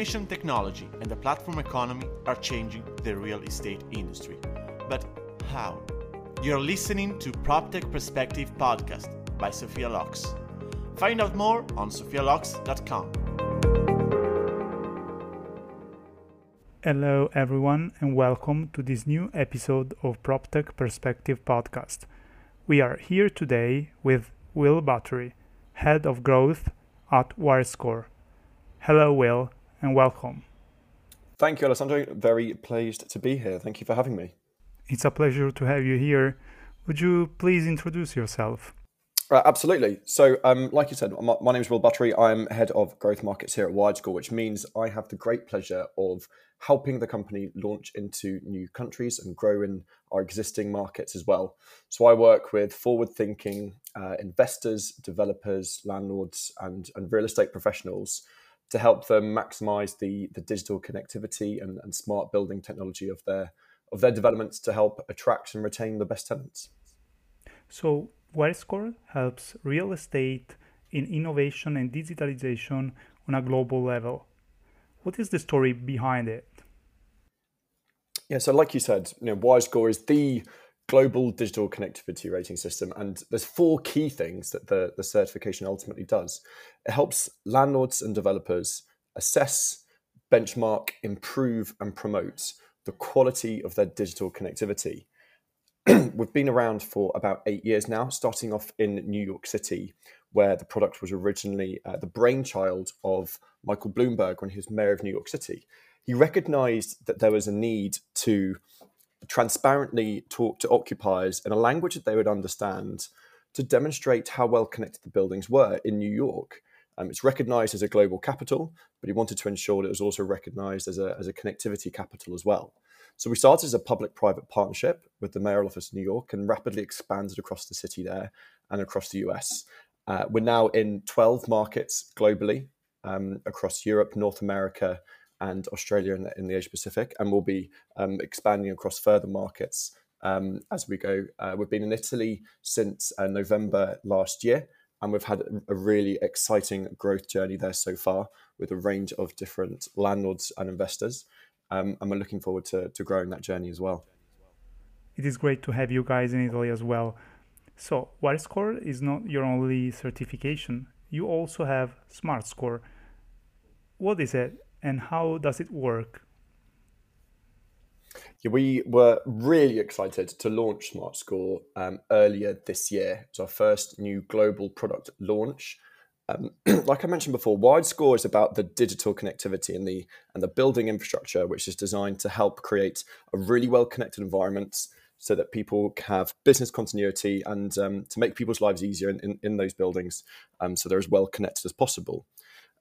information technology and the platform economy are changing the real estate industry. But how? You're listening to PropTech Perspective podcast by Sofia Locks. Find out more on sofialocks.com. Hello, everyone, and welcome to this new episode of PropTech Perspective podcast. We are here today with Will Buttery, Head of Growth at WiredScore. Hello, Will, and welcome. Thank you, Alessandro. Very pleased to be here. Thank you for having me. It's a pleasure to have you here. Would you please introduce yourself? Uh, absolutely. So, um, like you said, my, my, name is Will Buttery. I'm head of growth markets here at WiredScore, which means I have the great pleasure of helping the company launch into new countries and grow in our existing markets as well. So, I work with forward thinking uh, investors, developers, landlords, and, and real estate professionals to help them maximize the, the digital connectivity and, and smart building technology of their of their developments to help attract and retain the best tenants. So WiredScore helps real estate in innovation and digitalization on a global level. What is the story behind it? Yeah, so like you said, you know, WiredScore is the global digital connectivity rating system. And there's four key things that the, the certification ultimately does. It helps landlords and developers assess, benchmark, improve, and promote the quality of their digital connectivity. We've been around for about eight years now, starting off in New York City, where the product was originally uh, the brainchild of Michael Bloomberg when he was mayor of New York City. He recognized that there was a need to transparently talk to occupiers in a language that they would understand to demonstrate how well connected the buildings were in New York. Um, it's recognized as a global capital, but he wanted to ensure that it was also recognized as a, as a connectivity capital as well. So we started as a public private partnership with the mayoral office of New York and rapidly expanded across the city there and across the US. Uh, we're now in 12 markets globally um, across Europe, North America, and Australia in the, in the Asia Pacific, and we'll be um, expanding across further markets um, as we go. Uh, we've been in Italy since uh, November last year, and we've had a really exciting growth journey there so far with a range of different landlords and investors. Um, and we're looking forward to, to growing that journey as well. It is great to have you guys in Italy as well. So, WiredScore is not your only certification. You also have SmartScore. What is it and how does it work? Yeah, we were really excited to launch SmartScore um, earlier this year. It's our first new global product launch. Um, like I mentioned before, WiredScore is about the digital connectivity and the and the building infrastructure, which is designed to help create a really well connected environment so that people have business continuity and um, to make people's lives easier in, in, in those buildings um, so they're as well connected as possible.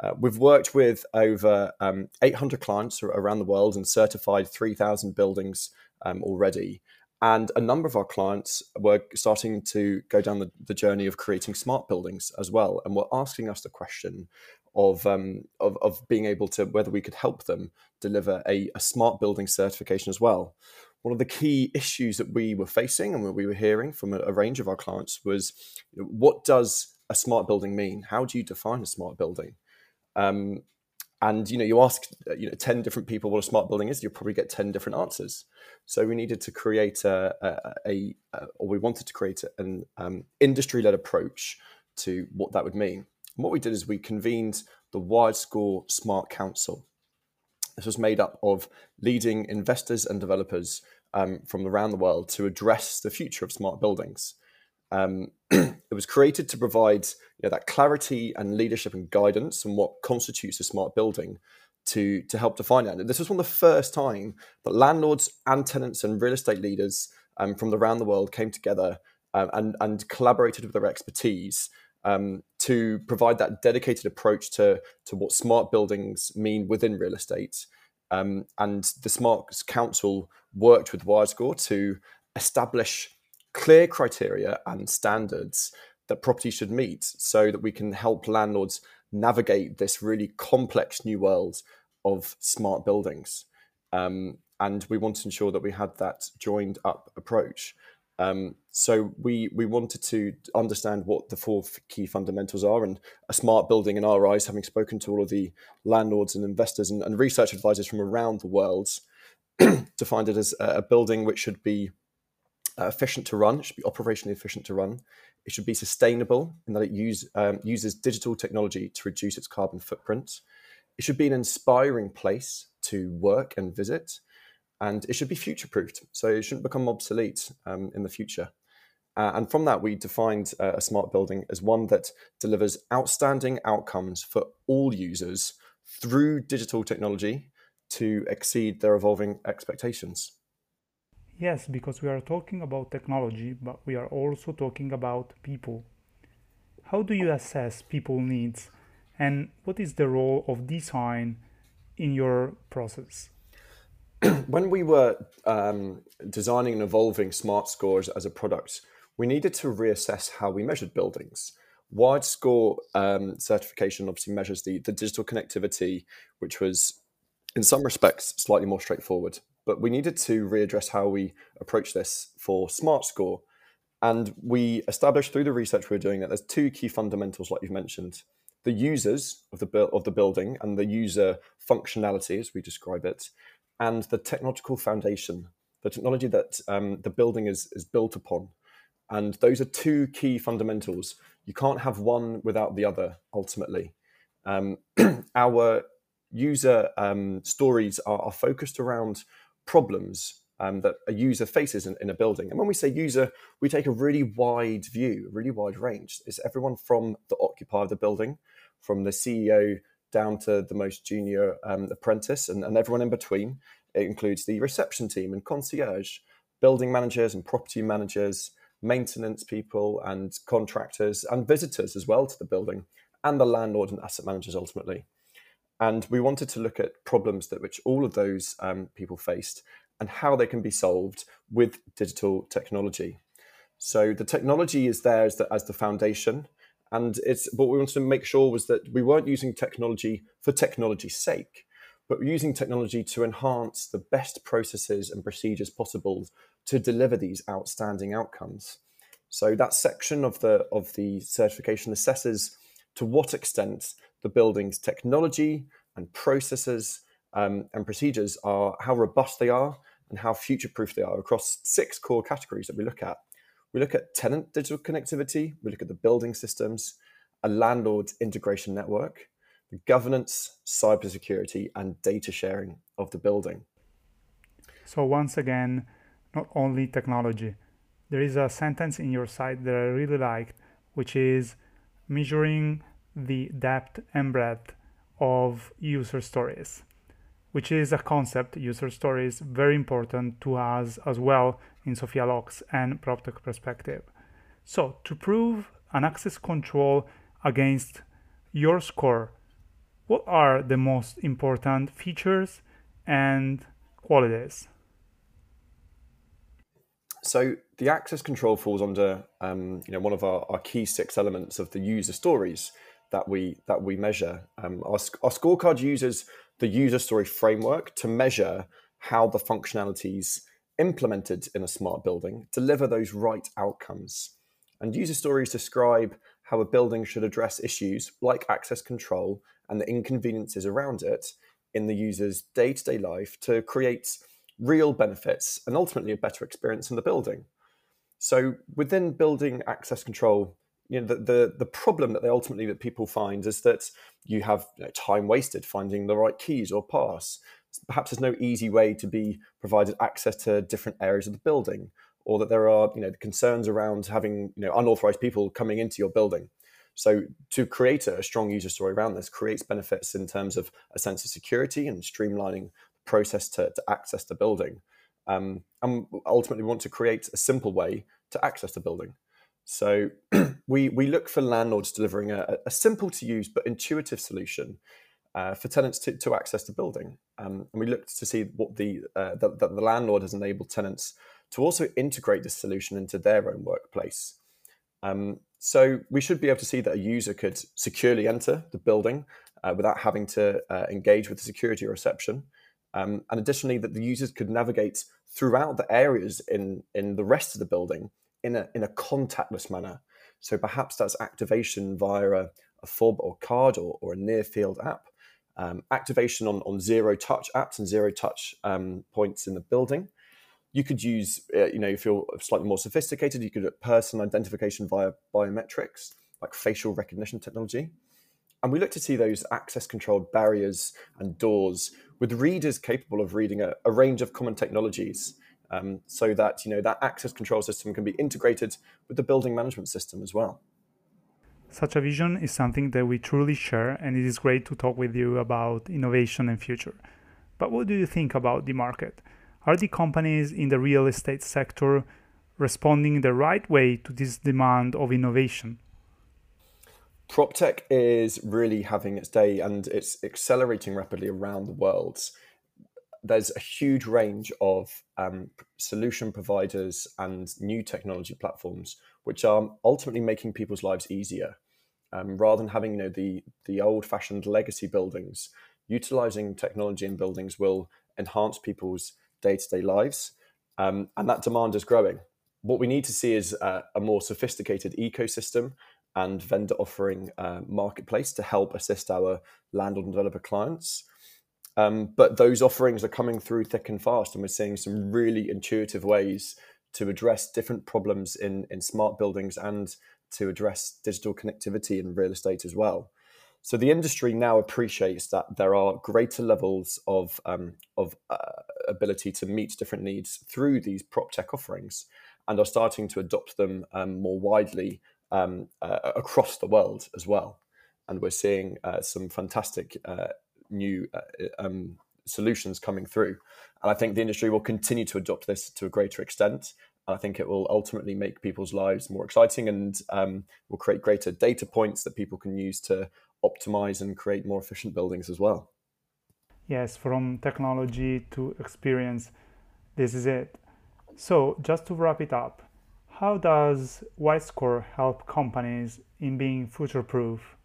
Uh, we've worked with over um, 800 clients around the world and certified 3,000 buildings um, already. And a number of our clients were starting to go down the, the, journey of creating smart buildings as well, and were asking us the question of, um, of, of being able to whether we could help them deliver a, a smart building certification as well. One of the key issues that we were facing and what we were hearing from a, a range of our clients was, what does a smart building mean? How do you define a smart building? Um, and you know, you ask uh, you know ten different people what a smart building is, you'll probably get ten different answers. So we needed to create a, a, a, a or we wanted to create an um, industry-led approach to what that would mean. And what we did is we convened the WiredScore Smart Council. This was made up of leading investors and developers um, from around the world to address the future of smart buildings. Um, it was created to provide you know, that clarity and leadership and guidance on what constitutes a smart building to, to help define that. And this was one of the first time that landlords and tenants and real estate leaders um, from around the world came together um, and, and collaborated with their expertise um, to provide that dedicated approach to, to what smart buildings mean within real estate. Um, and the Smart Council worked with WiredScore to establish clear criteria and standards that property should meet so that we can help landlords navigate this really complex new world of smart buildings. Um, and we want to ensure that we had that joined up approach. Um, so we we wanted to understand what the four key fundamentals are, and a smart building in our eyes, having spoken to all of the landlords and investors and, and research advisors from around the world, defined it as a building which should be uh, efficient to run, it should be operationally efficient to run. It should be sustainable in that it use, um, uses digital technology to reduce its carbon footprint. It should be an inspiring place to work and visit and it should be future proofed. So it shouldn't become obsolete um, in the future. Uh, and from that, we defined uh, a smart building as one that delivers outstanding outcomes for all users through digital technology to exceed their evolving expectations. Yes, because we are talking about technology, but we are also talking about people. How do you assess people needs and what is the role of design in your process? when we were um, designing and evolving smart scores as a product, we needed to reassess how we measured buildings. WiredScore um, certification obviously measures the, the digital connectivity, which was in some respects slightly more straightforward. But we needed to readdress how we approach this for SmartScore. And we established through the research we were doing that there's two key fundamentals, like you've mentioned the users of the, of the building and the user functionality, as we describe it, and the technological foundation, the technology that um, the building is, is built upon. And those are two key fundamentals. You can't have one without the other, ultimately. Um, our user um, stories are, are, focused around problems um, that a user faces in, in, a building. And when we say user, we take a really wide view, a really wide range. It's everyone from the occupier of the building, from the CEO down to the most junior um, apprentice and, and everyone in between. It includes the reception team and concierge, building managers and property managers, maintenance people and contractors, and visitors as well to the building, and the landlord and asset managers ultimately. And we wanted to look at problems that which all of those um, people faced and how they can be solved with digital technology. So the technology is there as the, as the foundation, and it's what we wanted to make sure was that we weren't using technology for technology's sake but using technology to enhance the best processes and procedures possible to deliver these outstanding outcomes. So that section of the of the certification assesses to what extent the building's technology and processes um, and procedures are how robust they are and how future proof they are across six core categories that we look at. We look at tenant digital connectivity, we look at the building systems, a landlord integration network, the governance, cybersecurity, and data sharing of the building. So, once again, not only technology. There is a sentence in your site that I really liked, which is measuring the depth and breadth of user stories, which is a concept, user stories, very important to us as well in Sofia Locks and PropTech perspective. So, to prove an access control against your score what are the most important features and qualities? So the access control falls under um, you know one of our, our key six elements of the user stories that we that we measure. Um, our, our scorecard uses the user story framework to measure how the functionalities implemented in a smart building deliver those right outcomes. And user stories describe how a building should address issues like access control and the inconveniences around it in the user's day to day life to create real benefits and ultimately a better experience in the building. So within building access control, you know, the, the, the problem that they ultimately that people find is that you have you know, time wasted finding the right keys or pass. Perhaps there's no easy way to be provided access to different areas of the building, or that there are you know concerns around having you know unauthorized people coming into your building. So to create a strong user story around this creates benefits in terms of a sense of security and streamlining process to, to access the building. Um, and ultimately, we want to create a simple way to access the building. So we we look for landlords delivering a, a simple to use but intuitive solution uh, for tenants to, to access the building. Um, and we looked to see what the, uh, that the landlord has enabled tenants to also integrate this solution into their own workplace. Um, so we should be able to see that a user could securely enter the building uh, without having to uh, engage with the security reception. Um, and additionally, that the users could navigate throughout the areas in, in the rest of the building in a, in a contactless manner. So perhaps that's activation via a, a fob or card or, or a near field app. Um, activation on, on zero touch apps and zero touch um, points in the building. You could use, uh, you know, if you're slightly more sophisticated, you could person identification via biometrics, like facial recognition technology. And we look to see those access controlled barriers and doors with readers capable of reading a, a range of common technologies um, so that you know that access control system can be integrated with the building management system as well. Such a vision is something that we truly share, and it is great to talk with you about innovation and future. But what do you think about the market? Are the companies in the real estate sector responding the right way to this demand of innovation? PropTech is really having its day and it's accelerating rapidly around the world. There's a huge range of um, solution providers and new technology platforms which are ultimately making people's lives easier. Um, rather than having you know the the old-fashioned legacy buildings, utilizing technology in buildings will enhance people's day-to-day lives, um, and that demand is growing. What we need to see is a, a more sophisticated ecosystem and vendor offering uh, marketplace to help assist our landlord and developer clients. Um, but those offerings are coming through thick and fast, and we're seeing some really intuitive ways to address different problems in, in smart buildings and to address digital connectivity in real estate as well. So the industry now appreciates that there are greater levels of um, of uh, ability to meet different needs through these prop tech offerings, and are starting to adopt them um, more widely um, uh, across the world as well. And we're seeing uh, some fantastic uh, new uh, um, solutions coming through. And I think the industry will continue to adopt this to a greater extent. And I think it will ultimately make people's lives more exciting and um, will create greater data points that people can use to optimize and create more efficient buildings as well. Yes, from technology to experience, this is it. So, just to wrap it up, how does WiredScore help companies in being future proof?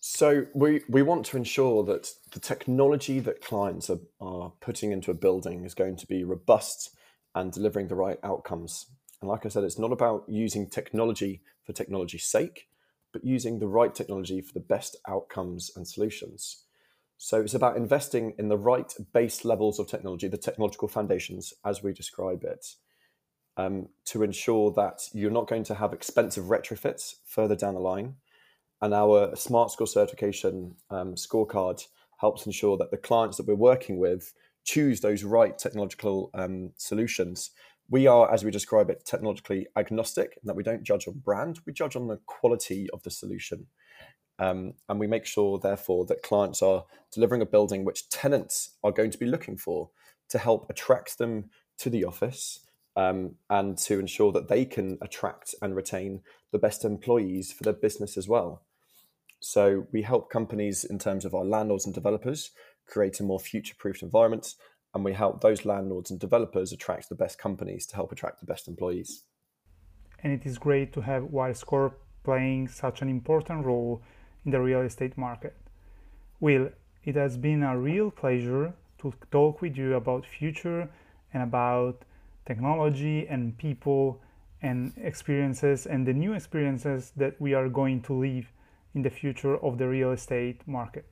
So we, we want to ensure that the technology that clients are, are putting into a building is going to be robust and delivering the right outcomes. And like I said, it's not about using technology for technology's sake, but using the right technology for the best outcomes and solutions. So it's about investing in the right base levels of technology, the technological foundations, as we describe it, um, to ensure that you're not going to have expensive retrofits further down the line. And our SmartScore certification um, scorecard helps ensure that the clients that we're working with choose those right technological um, solutions. We are, as we describe it, technologically agnostic, and that we don't judge on brand, we judge on the quality of the solution. Um, and we make sure, therefore, that clients are delivering a building which tenants are going to be looking for to help attract them to the office um, and to ensure that they can attract and retain the best employees for their business as well. So we help companies in terms of our landlords and developers create a more future-proofed environment, and we help those landlords and developers attract the best companies to help attract the best employees. And it is great to have WiredScore playing such an important role in the real estate market. Will, it has been a real pleasure to talk with you about future and about technology and people and experiences and the new experiences that we are going to live in the future of the real estate market.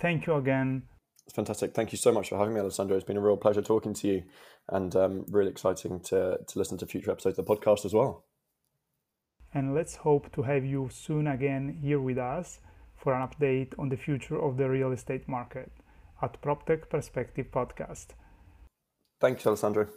Thank you again. It's fantastic. Thank you so much for having me, Alessandro. It's been a real pleasure talking to you and um, really exciting to, to listen to future episodes of the podcast as well. And let's hope to have you soon again here with us for an update on the future of the real estate market at PropTech Perspective Podcast. Thanks, Alessandro.